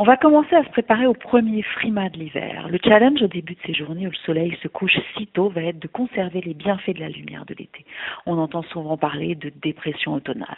On va commencer à se préparer au premier frima de l'hiver. Le challenge au début de ces journées où le soleil se couche si tôt va être de conserver les bienfaits de la lumière de l'été. On entend souvent parler de dépression automnale.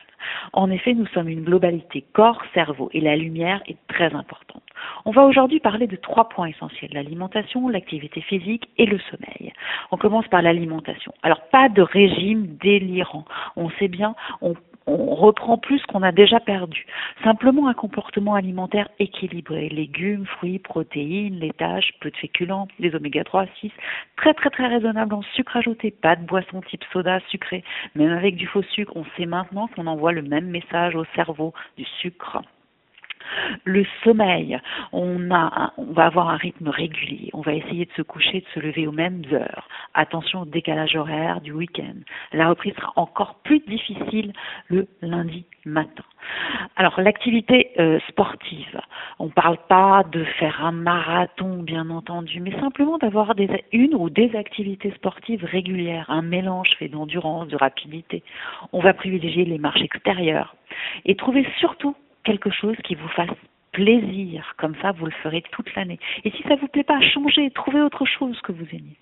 En effet, nous sommes une globalité corps-cerveau et la lumière est très importante. On va aujourd'hui parler de trois points essentiels, l'alimentation, l'activité physique et le sommeil. On commence par l'alimentation. Alors pas de régime délirant. On sait bien, on on reprend plus qu'on a déjà perdu. Simplement un comportement alimentaire équilibré. Légumes, fruits, protéines, laitage, peu de féculents, des oméga 3, 6, très très très raisonnable en sucre ajouté, pas de boisson type soda sucré. Même avec du faux sucre, on sait maintenant qu'on envoie le même message au cerveau du sucre. Le sommeil, on, a, on va avoir un rythme régulier. On va essayer de se coucher, de se lever aux mêmes heures. Attention au décalage horaire du week-end. La reprise sera encore plus difficile le lundi matin. Alors l'activité euh, sportive, on ne parle pas de faire un marathon bien entendu, mais simplement d'avoir une ou des activités sportives régulières, un mélange fait d'endurance, de rapidité. On va privilégier les marches extérieures et trouver surtout quelque chose qui vous fasse plaisir, comme ça vous le ferez toute l'année. Et si ça vous plaît pas, changez, trouvez autre chose que vous aimez,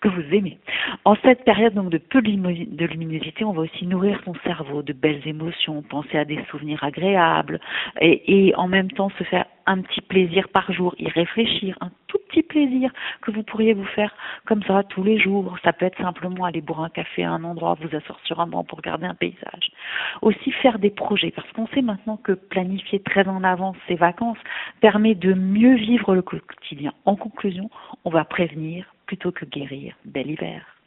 que vous aimez. En cette période donc de peu de luminosité, on va aussi nourrir son cerveau de belles émotions, penser à des souvenirs agréables et en même temps se faire un petit plaisir par jour, y réfléchir, un tout petit plaisir que vous pourriez vous faire comme ça tous les jours. Ça peut être simplement aller boire un café à un endroit, vous asseoir sur un banc pour regarder un paysage. Aussi faire des projets, parce qu'on sait maintenant que planifier très en avance ses vacances permet de mieux vivre le quotidien. En conclusion, on va prévenir plutôt que guérir. Bel hiver.